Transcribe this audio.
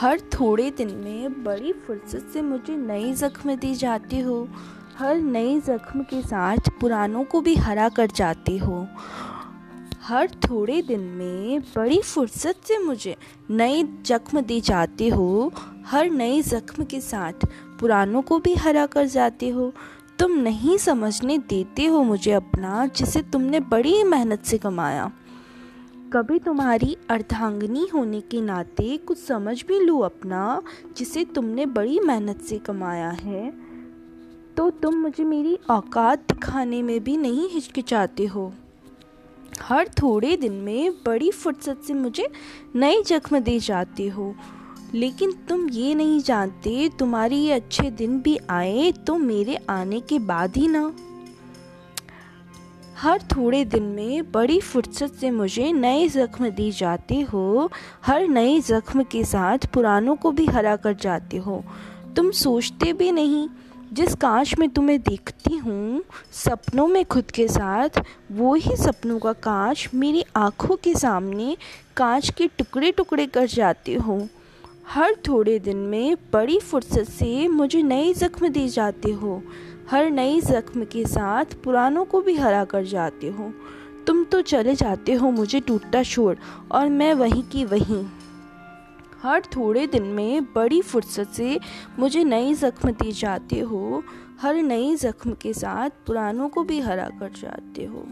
हर थोड़े दिन में बड़ी फुर्सत से मुझे नई ज़ख्म दी जाती हो। हर नई ज़ख्म के साथ पुरानों को भी हरा कर जाती हो। हर थोड़े दिन में बड़ी फुर्सत से मुझे नई जख्म दी जाती हो। हर नई जख्म के साथ पुरानों को भी हरा कर जाती हो। तुम नहीं समझने देते हो मुझे अपना जिसे तुमने बड़ी मेहनत से कमाया। कभी तुम्हारी अर्धांगनी होने के नाते कुछ समझ भी लूँ अपना, जिसे तुमने बड़ी मेहनत से कमाया है? तो तुम मुझे मेरी औकात दिखाने में भी नहीं हिचकिचाते हो। हर थोड़े दिन में बड़ी फुर्सत से मुझे नए जख्म दे जाते हो। लेकिन तुम ये नहीं जानते, तुम्हारे ये अच्छे दिन भी आए तो मेरे आने के बाद ही ना। हर थोड़े दिन में बड़ी फुर्सत से मुझे नए ज़ख्म दी जाते हो। हर नए ज़ख्म के साथ पुरानों को भी हरा कर जाते हो। तुम सोचते भी नहीं, जिस कांच में तुम्हें देखती हूँ, सपनों में खुद के साथ, वो ही सपनों का कांच मेरी आँखों के सामने कांच के टुकड़े टुकड़े कर जाते हो। हर थोड़े दिन में बड़ी फुर्सत से मुझे नए ज़ख्म दी जाते हो। हर नई ज़ख्म के साथ पुरानों को भी हरा कर जाते हो। तुम तो चले जाते हो मुझे टूटता छोड़ और मैं वहीं की वहीं। हर थोड़े दिन में बड़ी फुर्सत से मुझे नई ज़ख्म दे जाते हो। हर नई ज़ख्म के साथ पुरानों को भी हरा कर जाते हो।